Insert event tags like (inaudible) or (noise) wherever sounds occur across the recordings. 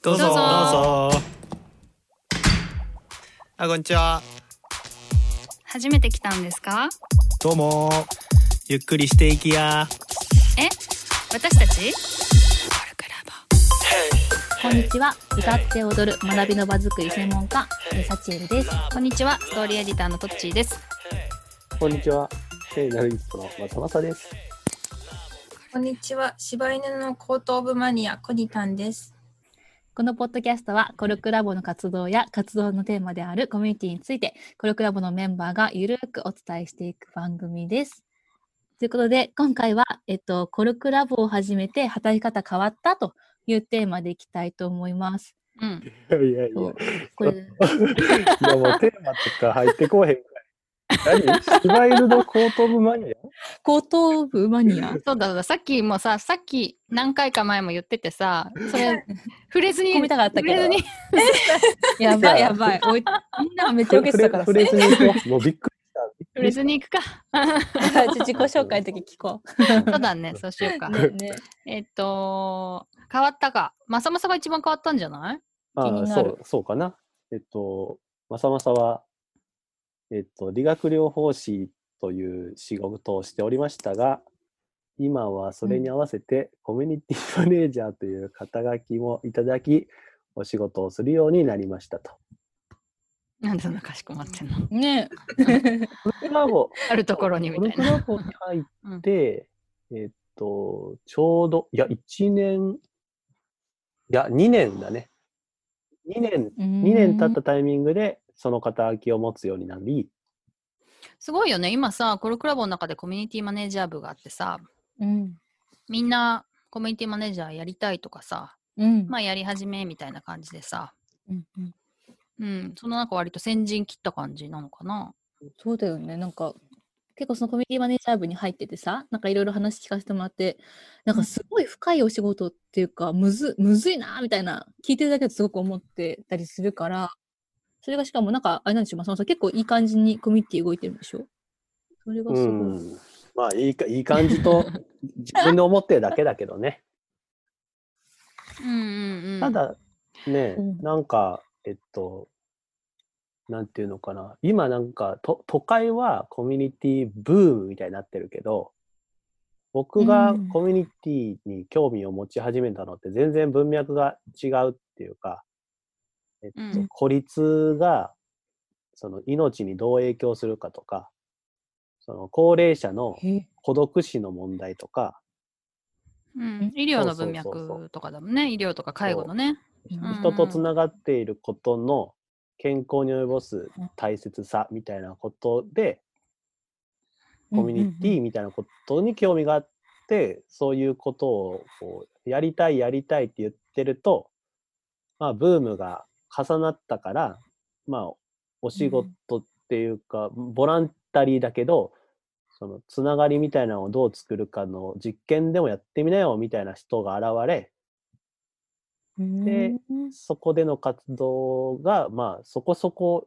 どうぞどうぞどうぞあこんにちは初めて来たんですか？どうもゆっくりしていきやえ？私たち？こんにちは。歌って踊る学びの場作り専門家、えーサチエルです。こんにちはストーリーエディターのトッチーですこんにちは。聖ナルギストのまさまさです。こんにちは。柴犬の後頭部マニア、コニタンです。このポッドキャストは、コルクラボの活動や活動のテーマであるコミュニティについて、コルクラボのメンバーがゆるくお伝えしていく番組です。ということで、今回は、えっと、コルクラボを始めて働き方変わったというテーマでいきたいと思います。うんいやいやいや、これ、(laughs) いやもうテーマとか入ってこうへんくらい。何？柴犬の後頭部マニア？後頭部マニア。(laughs) そうだそうだ。さっきもささっき何回か前も言っててさそれ (laughs) 触れずに込みたかったけど。触れずに。(laughs) やばいやばい。おいみんなめっちゃ受けてたからさ。触れずに行こう。もうびっく触れずに行くか。自己紹介の時聞こそうだね。そうしようか。う。ねね。えっと変わったか。まさまさが一番変わったんじゃない？ああ、気になる。そう、そうかな。えっと、まさまさは、えっと、理学療法士という仕事をしておりましたが、今はそれに合わせてコミュニティマネージャーという肩書きもいただき、お仕事をするようになりましたと。なんでそんなかしこまってんの？ね。コラボ、あるところにみコルクたいなラボに入って、えっと、ちょうど、いや、1年、いや、2年だね。2年、2年経ったタイミングで、その肩書きを持つようになり、すごいよね今さコルクラボの中でコミュニティマネージャー部があってさうん。みんなコミュニティマネージャーやりたいとかさうん。まあやり始めみたいな感じでさうんうんうんそのなんか割と先陣切った感じなのかなそうだよね。なんか、結構そのコミュニティマネージャー部に入っててさ、なんかいろいろ話聞かせてもらって、なんかすごい深いお仕事っていうか、むずむずいなみたいな、聞いてるだけですごく思ってたりするから、それがしかもなんか、あれなんでしょう、まささん結構いい感じにコミュニティ動いてるんでしょ？それがうすごい。ん、まあいいか、いい感じと自分で思ってるだけだけどね。うんうんうんただね、うんなんか、えっと、なんていうのかな。今なんかと、都会はコミュニティブームみたいになってるけど、僕がうんコミュニティに興味を持ち始めたのって全然文脈が違うっていうか、えっとうん。孤立がその命にどう影響するかとか、その高齢者のへ孤独死の問題とか、うん、医療の文脈とかだもんね。医療とか介護のね。う。ん人とつながっていることの健康に及ぼす大切さみたいなことで、コミュニティみたいなことに興味があって、そういうことをこうやりたいやりたいって言ってると、まあブームが重なったから、まあお仕事っていうか、ボランタリーだけど、そのつながりみたいなのをどう作るかの実験でもやってみなよみたいな人が現れ、でうんそこでの活動が、まあ、そこそこ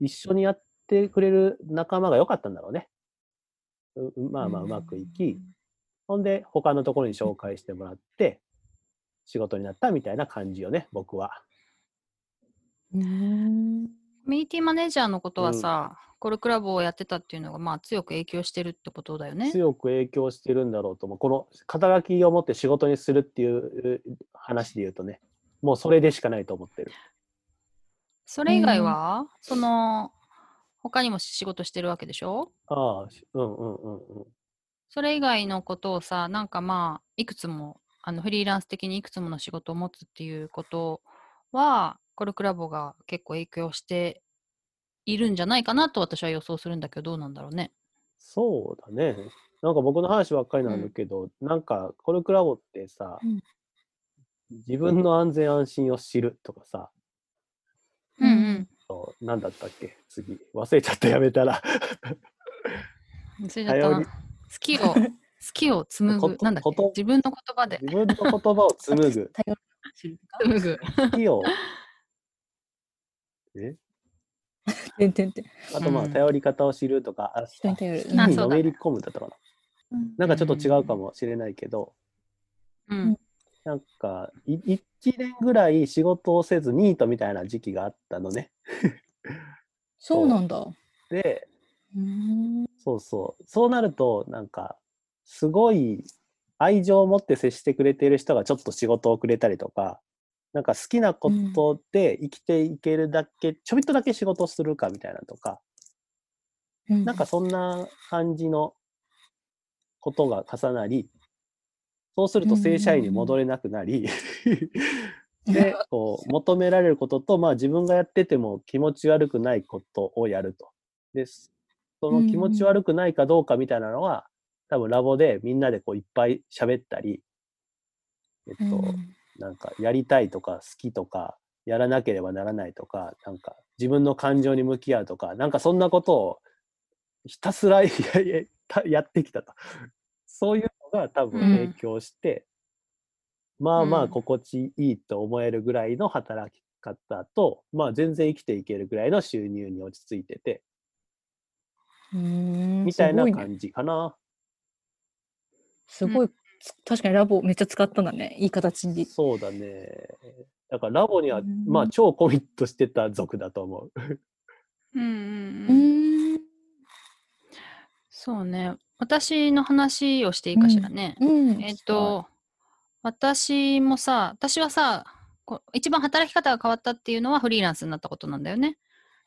一緒にやってくれる仲間が良かったんだろうね。ううまあまあうまくいき、ほんで他のところに紹介してもらって、仕事になったみたいな感じよね、僕は。うんコミュニティマネージャーのことはさ、コルクラボをやってたっていうのがまあ強く影響してるってことだよね強く影響してるんだろうと思う。この肩書きを持って仕事にするっていう話で言うとね、もうそれでしかないと思ってる。それ以外は、その他にも仕事してるわけでしょ？ああ、しうんうんうんうん。それ以外のことをさなんかまあいくつもあのフリーランス的にいくつもの仕事を持つっていうことはコルクラボが結構影響しているんじゃないかなと私は予想するんだけどどうなんだろうね。そうだね。なんか僕の話ばっかりなんだけど、なんかコルクラボってさ、うん自分の安全安心を知るとかさ、うんうん。そうなんだったっけ？次。忘れちゃったやめたら。それだったな好きを好きを紡ぐなんだっけ？自分の言葉で自分の言葉を紡ぐ。(laughs) 紡ぐ。好きを。え？てんてんてん。あとまあ、うん頼り方を知るとか、あ人に頼る。好きにあそうだね。のめり込むだったかな。なんかちょっと違うかもしれないけど、うん。なんか、い1年ぐらい仕事をせずニートみたいな時期があったのね。(laughs) そうなんだ。で、ん。そうそう。そうなると、なんか、すごい愛情を持って接してくれている人がちょっと仕事をくれたりとか、なんか好きなことで生きていけるだけ、ちょびっとだけ仕事をするかみたいなとか、うん。なんかそんな感じのことが重なり、そうすると正社員に戻れなくなり、で、こう、求められることと、まあ自分がやってても気持ち悪くないことをやると。で、その気持ち悪くないかどうかみたいなのは、多分ラボでみんなでこういっぱい喋ったり、えっと、うんなんかやりたいとか好きとか、やらなければならないとか、なんか自分の感情に向き合うとか、なんかそんなことをひたすら (laughs) ややってきたと。そういうのが多分うん影響して、まあまうんあ心地いいと思えるぐらいの働き方と、まあ全然生きていけるぐらいの収入に落ち着いてて、みたいな感じかな。すごい、つ確かにラボめっちゃ使ったんだね。いい形に。そうだね。だからラボには、うんまあ超コミットしてた族だと思う。うんうんううん。そうね。私の話をしていいかしらね。うん。えっと、私もさ、私はさ、こ一番働き方が変わったっていうのはフリーランスになったことなんだよね。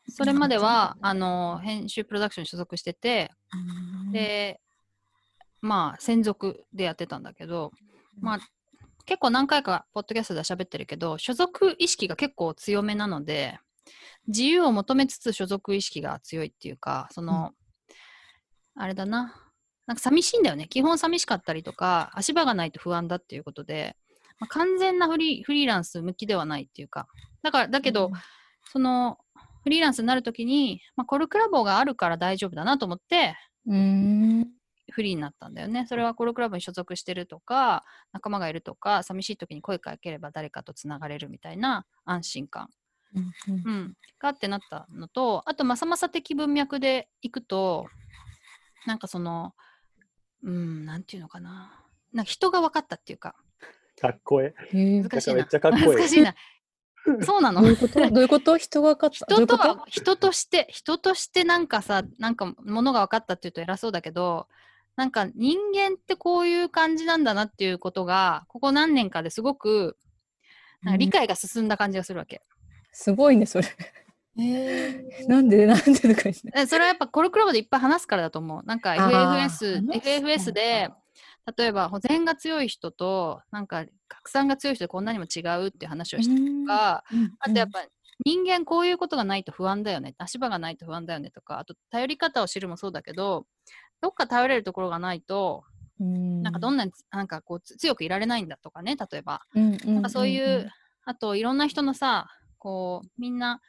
それまでは、あの、編集プロダクションに所属してて、うん、で、まあ、専属でやってたんだけど、まあ、結構何回かポッドキャストでは喋ってるけど、所属意識が結構強めなので、自由を求めつつ所属意識が強いっていうか、その、あれだな、なんか寂しいんだよね。基本寂しかったりとか、足場がないと不安だっていうことで、まあ、完全なフリーフリーランス向きではないっていうか、だから、だけど、その、フリーランスになるときに、まあ、コルクラボがあるから大丈夫だなと思って、うーん。フリーになったんだよね。それはコルクラブに所属してるとか、仲間がいるとか、寂しい時に声かければ誰かとつながれるみたいな安心感、うんうん。うん、がってなったのと、あと、まさまさ的文脈でいくと、なんかその、うん、なんていうのかな。なんか人が分かったっていうか、かっこえ難しいな。めっちゃかっこいい難しいな。そうなの。どういうこと？どういうこと？人が分かった。人とは人として人としてなんかさなんかものが分かったっていうと偉そうだけどなんか人間ってこういう感じなんだなっていうことがここ何年かですごくなんか理解が進んだ感じがするわけ、すごいね、それ。えなんで、なんでとか言って。えそれはやっぱコルクラブでいっぱい話すからだと思う。なんか FFS FFS で例えば保全が強い人となんか拡散が強い人でこんなにも違うっていう話をしたりとか、あとやっぱ人間こういうことがないと不安だよね。足場がないと不安だよねとかあと頼り方を知るもそうだけどどっか頼れるところがないとななんかどんなにつなんかこうつ強くいられないんだとかね例えば。ななんかそういうあといろんな人のさこうみんな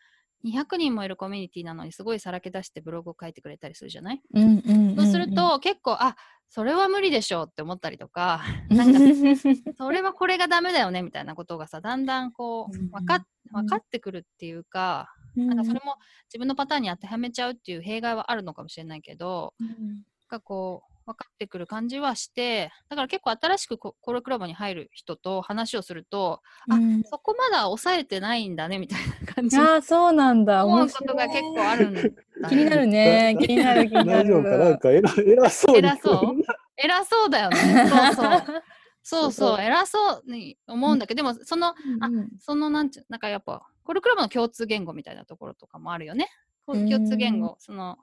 200人もいるコミュニティなのにすごいさらけ出してブログを書いてくれたりするじゃない？そうすると結構あそれは無理でしょうって思ったりとか (laughs) なんかそれはこれがダメだよねみたいなことがさだんだんこう分かっ分かってくるっていうか、なんかそれも自分のパターンに当てはめちゃうっていう弊害はあるのかもしれないけどかこう分かってくる感じはしてだから結構新しくココロクラブに入る人と話をすると、あうん。そこまだ抑えてないんだねみたいな感じにああ、そうなんだ。思うことが結構あるんだ、ね、気になるね。(laughs) 気になる、気になる。大丈夫かな？んか偉偉そうに。偉そう。偉そうだよね。(laughs) そうそう。そうそう。偉そうに思うんだけど、でもそのあうん。そのなんちゅうなんかやっぱコルクラブの共通言語みたいなところとかもあるよね。共通言語、その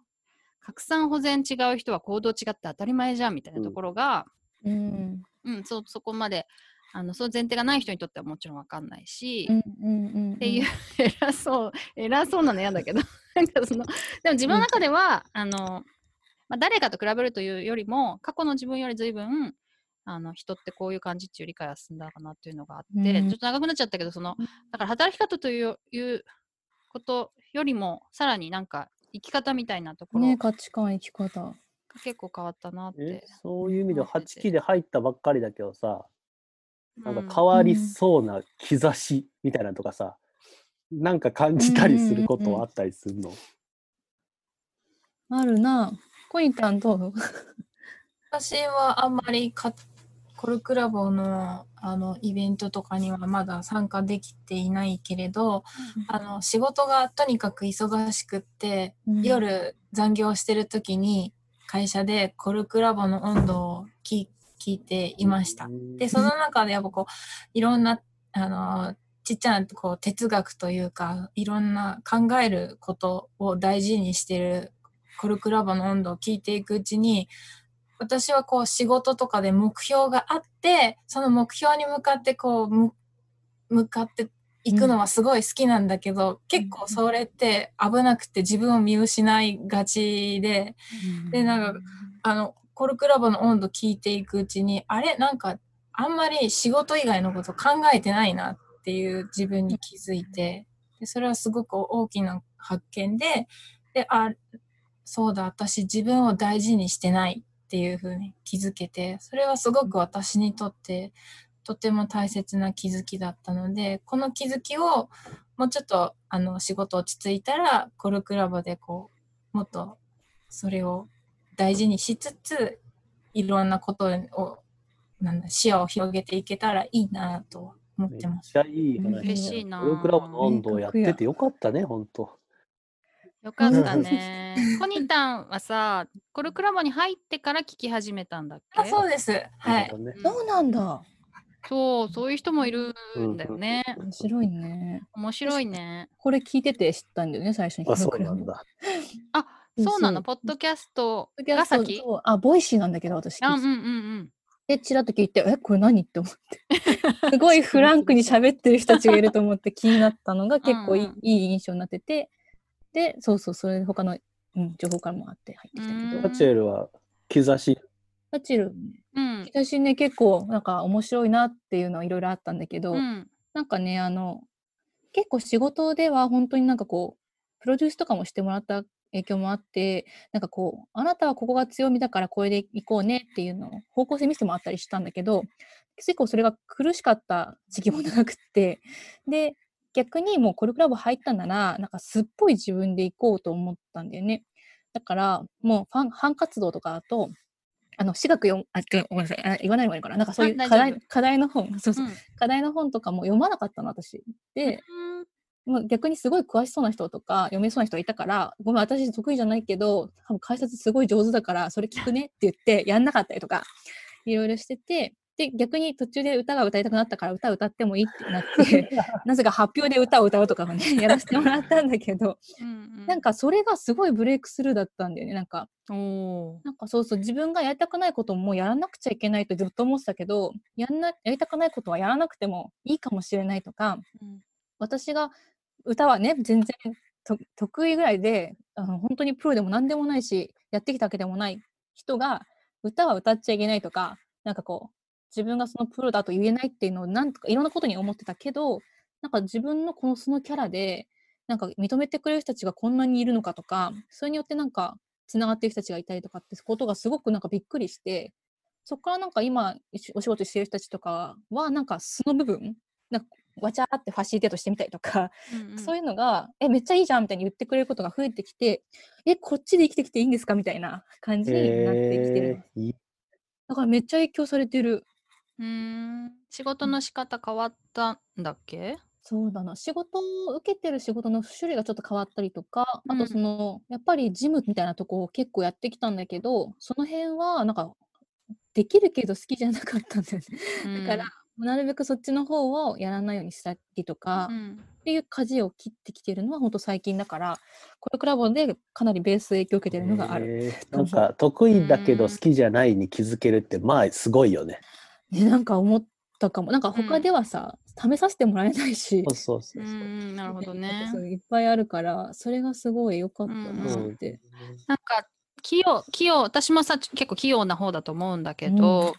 拡散保全違う人は行動違って当たり前じゃんみたいなところが、うん。うん、そそこまであのそういう前提がない人にとってはもちろんわかんないし、っうんうんうん。ていう (laughs) 偉そう偉そうなの嫌だけど。(laughs) なんかそのでも自分の中では、あのまあ、誰かと比べるというよりも過去の自分より随分あの人ってこういう感じっていう理解は進んだかなっていうのがあって、うん。ちょっと長くなっちゃったけどそのうん。だから働き方といういうことよりもさらになんか生き方みたいなところね、が価値観、生き方。結構変わったなっえて。そういう意味では思ってて8期で入ったばっかりだけどさ、なんうんか変わりそうな兆しみたいなのとかさ、なんか感じたりすることはあったりするの？あるな。コニタンどう？(laughs) 私はあんまりかコルクラボのあのイベントとかにはまだ参加できていないけれど、あの仕事がとにかく忙しくって、うん。夜残業してる時に会社でコルクラボの温度を聞聞いていました。で、その中でやっぱこう、いろんな、あの、ちっちゃなこう哲学というか、いろんな考えることを大事にしてるコルクラボの温度を聞いていくうちに、私はこう仕事とかで目標があって、その目標に向かってこう、む向かっていくのはすごい好きなんだけど、結構それって危なくて自分を見失いがちで、でなんかあの、コルクラボの温度聞いていくうちに、あれ？なんか、あんまり仕事以外のこと考えてないなっていう自分に気づいて、でそれはすごく大きな発見で、で、あ、そうだ、私自分を大事にしてないっていうふうに気づけて、それはすごく私にとって、とても大切な気づきだったので、この気づきをもうちょっとあの仕事落ち着いたら、コルクラボでこう、もっとそれを大事にしつつ、いろんなことを、なんだ、視野を広げていけたらいいなと思ってます。めっちゃいい話。嬉しいなコルクラボの温度をやっててよかったね、本当。よかったね。コニタンはさ、コルクラボに入ってから聞き始めたんだっけ？あ、そうです。はい。そうなんだ。そう、そういう人もいるんだよね。面白いね。面白いね。これ聞いてて知ったんだよね、最初に。あ、そうなんだ。あ、そうなの、ポッドキャストが先？あ、ボイシーなんだけど、私聞あ、うんうんうん。で、チラッと聞いて、え、これ何って思って。すごいフランクに喋ってる人たちがいると思って気になったのが結構いい,、いい印象になってて、で、そうそう、それで他の、うん、情報からもあって入ってきたけうんど、ラチェルは兆し？ラチル、うん。私ね、結構なんか面白いなっていうのはいろいろあったんだけど、うん。なんかね、あの、結構仕事では本当になんかこう、プロデュースとかもしてもらった影響もあって、なんかこう、あなたはここが強みだからこれでいこうねっていうのを方向性見せてもらったりしたんだけど、結構それが苦しかった時期も長くって、で、逆にもうコルクラボ入ったなら、なんかすっぽい自分で行こうと思ったんだよね。だから、もうファン、ファン活動とかだと、あの、私学読む、あ、ごめんなさい、あ言わない方がいいかな。なんかそういう課題課題の本、(laughs) そうそうう、ん課題の本とかも読まなかったの、私。で、もう逆にすごい詳しそうな人とか読めそうな人がいたから、ごめん、私得意じゃないけど、多分解説すごい上手だから、それ聞くねって言って、やんなかったりとか、いろいろしてて、で、逆に途中で歌が歌いたくなったから、歌歌ってもいいってなって、(laughs) なぜか発表で歌を歌うとかもね、(laughs) やらせてもらったんだけど、うんなんかそれがすごいブレイクスルーだったんだよね。なんか、なんかそうそう、自分がやりたくないこともやらなくちゃいけないとずっと思ってたけど、やんな、やりたくないことはやらなくてもいいかもしれないとか、うん。私が歌はね全然と得意ぐらいであの本当にプロでも何でもないしやってきたわけでもない人が歌は歌っちゃいけないとかなんかこう自分がそのプロだと言えないっていうのをなんとかいろんなことに思ってたけどなんか自分のこのそのキャラでなんか認めてくれる人たちがこんなにいるのかとかそれによってなんかつながってる人たちがいたりとかってことがすごくなんかびっくりしてそこからなんか今お仕事してる人たちとかはなんか素の部分なんかわちゃーってファシリテートしてみたりとかうんうんそういうのが、え、めっちゃいいじゃんみたいに言ってくれることが増えてきて、え、こっちで生きてきていいんですかみたいな感じになってきてる。えーいいだからめっちゃ影響されてる。うーん。仕事の仕方変わったんだっけ？そうだな。仕事を受けてる仕事の種類がちょっと変わったりとか、あうん。とその、やっぱりジムみたいなとこを結構やってきたんだけど、その辺はなんか、できるけど好きじゃなかったんだよね。だから、なるべくそっちの方をやらないようにしたりとか、っうん。ていう舵を切ってきてるのは本当最近だから、これクラボでかなりベース影響を受けてるのがある。えー。なんか得意だけど好きじゃないに気づけるってまあすごいよね。ね、なんか思ったかも。なんかうん他ではさ、試させてもらえないし、そうそうそううそう。んなるほどねかそういっぱいあるから、それがすごい良かったうんなうんって。なんか器用器用私もさち結構器用な方だと思うんだけど、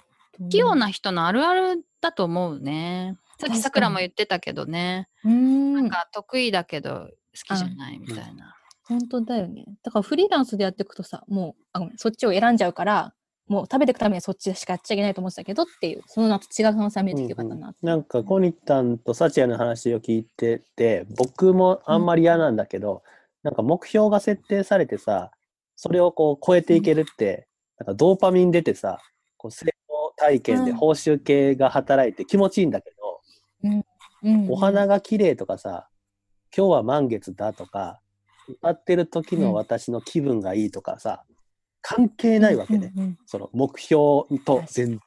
器用な人のあるあるだと思うね。さっきさくらも言ってたけどね、うん、なんか得意だけど好きじゃないみたいな。本当だよね。だからフリーランスでやっていくとさ、もう、あそっちを選んじゃうから、もう食べていくためにはそっちしかやっちゃいけないと思ってたけどっていう、その後違う可能性が見えてきてよかったな。う。んうん。なんかコニタンとサチアの話を聞いてて僕もあんまり嫌なんだけど、なんか目標が設定されてさそれをこう超えていけるって、なんかドーパミン出てさこう成功体験でうん。報酬系が働いて気持ちいいんだけど、うん。お花が綺麗とかさ、今日は満月だとか、歌ってる時の私の気分がいいとかさ、関係ないわけね。うんうんその目標と全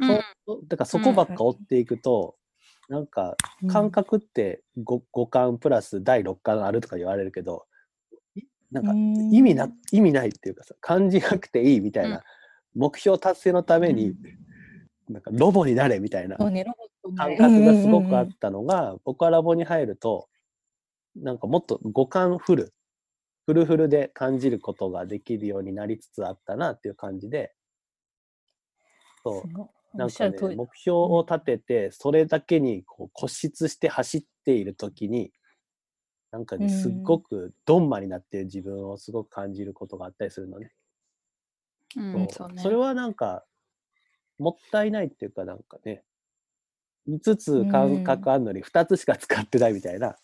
然。だからそこばっか追っていくと、なんかうん。感覚って五五感プラス第六感あるとか言われるけど、いなんかうん意味な、意味ないっていうかさ、感じなくていいみたいな、うん。目標達成のために、なんかロボになれみたいな感ね覚がすごくあったのが、僕はラボに入ると、なんかもっと五感フル、フルフルで感じることができるようになりつつあったなっていう感じで、そう。なんかね。目標を立てて、それだけにこう固執して走っているときに、なんかね、うん。すっごくドンマになっている自分をすごく感じることがあったりするのね。うんそそうそれはなんか、もったいないっていうかなんかね、5つ感覚あるのに2つしか使ってないみたいな。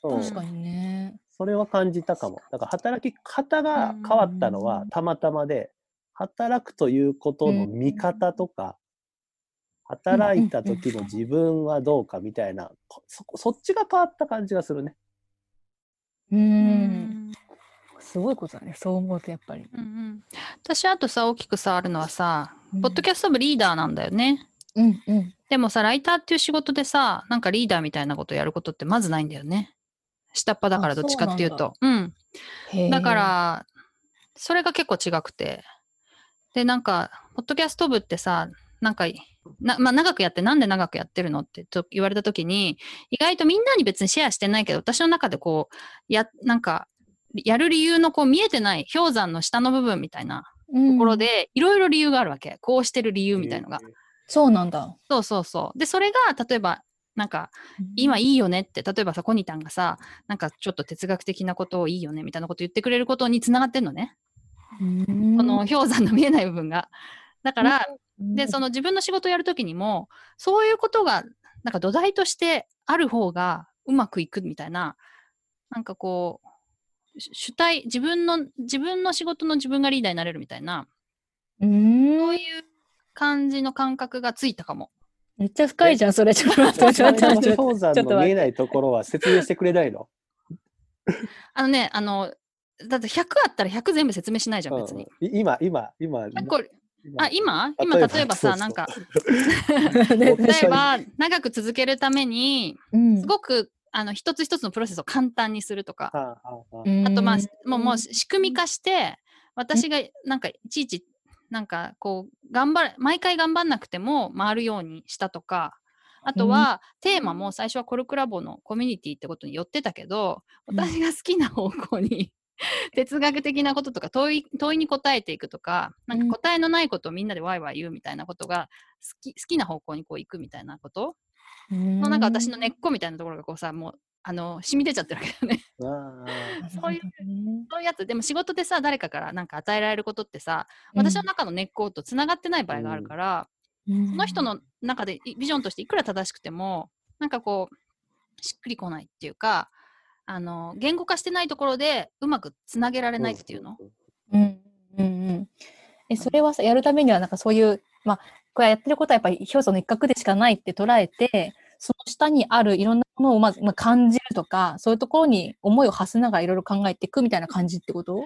そう。確かにね。それは感じたかも。だから働き方が変わったのうんはたまたまで、働くということの見方とか、働いた時の自分はどうかみたいな、こそこそっちが変わった感じがするね。う。うんんすごいことだね。そう思うとやっぱり。うんうん私あとさ大きくさあるのはさ、うんポッドキャスト部リーダーなんだよね。うんうん。でもさライターっていう仕事でさなんかリーダーみたいなことやることってまずないんだよね。下っ端だからあどっちかっていうと。うん。へーだか、ら、それが結構違くて。で、なんか、ポッドキャスト部ってさ、なんか、なまあ、長くやって、なんで長くやってるのってと言われたときに、意外とみんなに別にシェアしてないけど、私の中でこう、や、なんか、やる理由のこう見えてない氷山の下の部分みたいなとところ、で、いろいろ理由があるわけ。こうしてる理由みたいのが。そうなんだ。そうそうそう。で、それが、例えば、なんか、今いいよねって、例えばさ、コニタンがさ、なんかちょっと哲学的なことをいいよねみたいなこと言ってくれることにつながってんのね。うん、この氷山の見えない部分が。だから、うん、で、その自分の仕事をやるときにも、そういうことが、なんか土台としてある方がうまくいくみたいな、なんかこう、主主体、自分の、自分の仕事の自分がリーダーになれるみたいな、うん、そういう感じの感覚がついたかも。めっちゃ深いじゃん、それ。ちょっと待って、ちょっと待って。氷山の見えないところは説明してくれないの？(laughs) あのね、あの、だって100あったら100全部説明しないじゃん、別に。うんい今、今、今。あこれあ、今？今例えばさ、なんか、(laughs) (laughs) ね例えば、長く続けるために、うん。すごく、あの、一つ一つのプロセスを簡単にするとか、あと、まあ、もう、もう仕組み化して、私が、なんか、いちいち、なんか、こう、頑張る、毎回頑張んなくても回るようにしたとか、あとは、テーマも最初はコルクラボのコミュニティってことに寄ってたけど、うん。私が好きな方向に、(laughs) 哲学的なこととか問い問いに答えていくとか、なんか答えのないことをみんなでワイワイ言うみたいなことが好き好きな方向にこう行くみたいなこと？のなんか私の根っこみたいなところがこうさもうあの染み出ちゃってるわけだよね。(laughs) ああ。そういううそういうやつでも仕事でさ誰かからなんか与えられることってさ私の中の根っことつながってない場合があるから、ん。その人の中でいビジョンとしていくら正しくてもなんかこうしっくりこないっていうかあの言語化してないところでうまくつなげられないっていうの、うんうんうん。え、それはさ、やるためには、なんかそういう、まあ、これやってることはやっぱり表層の一角でしかないって捉えて、その下にあるいろんなものをまず、まあ、感じるとか、そういうところに思いを馳せながらいろいろ考えていくみたいな感じってこと？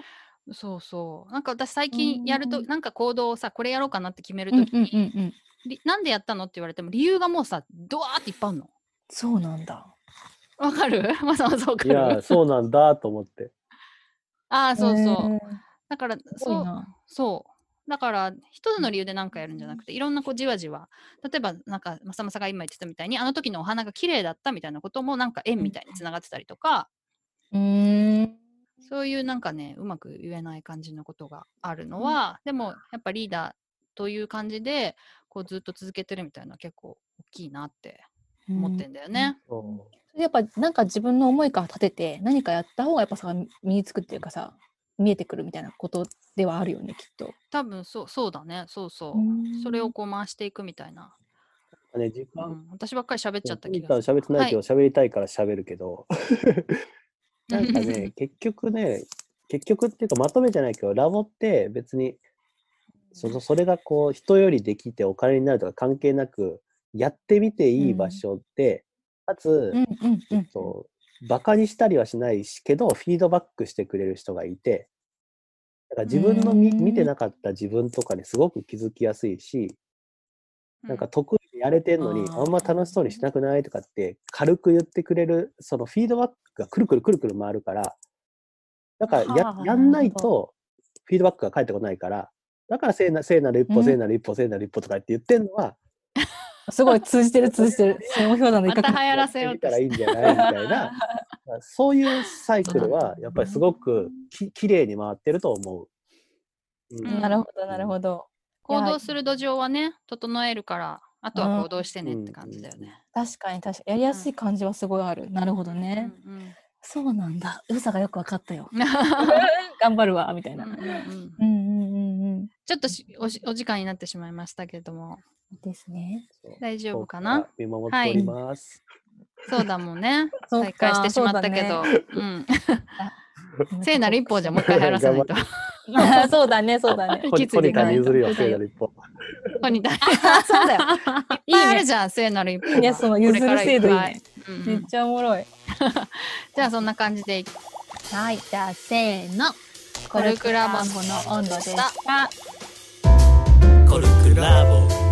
そうそう。なんか私最近やるとうん。なんか行動をさこれやろうかなって決めるうんうんときに、うんうん。りなんでやったのって言われても理由がもうさドワーっていっぱいあるの？そうなんだ。わかる？(laughs) まさまさわかいや、るそうなんだと思って。ああそうそう、だからそいうな。そうだから一つの理由で何かやるんじゃなくていろんなこうじわじわ。例えばなんかまさまさが今言ってたみたいにあの時のお花が綺麗だったみたいなこともなんか縁みたいにつながってたりとか、うーん。そういうなんかねうまく言えない感じのことがあるのは、でもやっぱリーダーという感じでこうずっと続けてるみたいな結構大きいなって思ってんだよね。そやっぱなんか自分の思いから立てて何かやった方がやっぱさ身につくっていうかさ見えてくるみたいなことではあるよねきっと。多分そうそうだねそうそう、うんそれをこう回していくみたいな、う。ね、時う間、ん、私ばっかり喋っちゃったいいから気がする。喋ってないけど、喋りたいから喋るけど。(laughs) なんかね、(laughs) 結局ね、結局っていうかまとめじゃないけど、ラボって別にそのそれがこう人よりできてお金になるとか関係なくやってみていい場所で、かつ、うんうんうん。えっと、バカにしたりはしないしけどフィードバックしてくれる人がいてだから自分の見てなかった自分とかにすごく気づきやすいし、なんか得意でやれてんのに、あんま楽しそうにしなくないとかって軽く言ってくれる、そのフィードバックがくるくるくるくる回るから、だからやはあやんないとフィードバックが返ってこないから、だから聖な聖なる一歩、うん。聖なる一歩、聖なる一歩とかって言ってんのは、すごい通じてる通じてる。下氷山の一角また流行らせようたらいいんじゃないみたいな、そういうサイクルはやっぱりすごくききれいに回ってると思う。うんうんなるほど、なるほど。行動する土壌はね、整えるから、あとは行動してねって感じだよね。確かに確かに。やりやすい感じはすごいある。なるほどね。うんうんそうなんだ。良さがよくわかったよ。う (laughs) ん頑張るわ、みたいな。うんうんうんうんうんうん。ちょっとしおしお時間になってしまいましたけれども、ですね。大丈夫か遠な見守っております。そうだもんね。(laughs) そう再開してしまったけど。うん。(laughs) 聖なる一歩じゃもう一回入らさないと。あ (laughs) そうだね、そうだね。引き継いでいかないとるよ、聖なる一歩。ここにだ。そうだよ。いっぱいあるじゃん、聖なる一歩が。いやその譲る制度いいねめっちゃおもろい。じゃあそんな感じでいはい、じゃあせーの。コルクラボのの温度でした。コルクラボ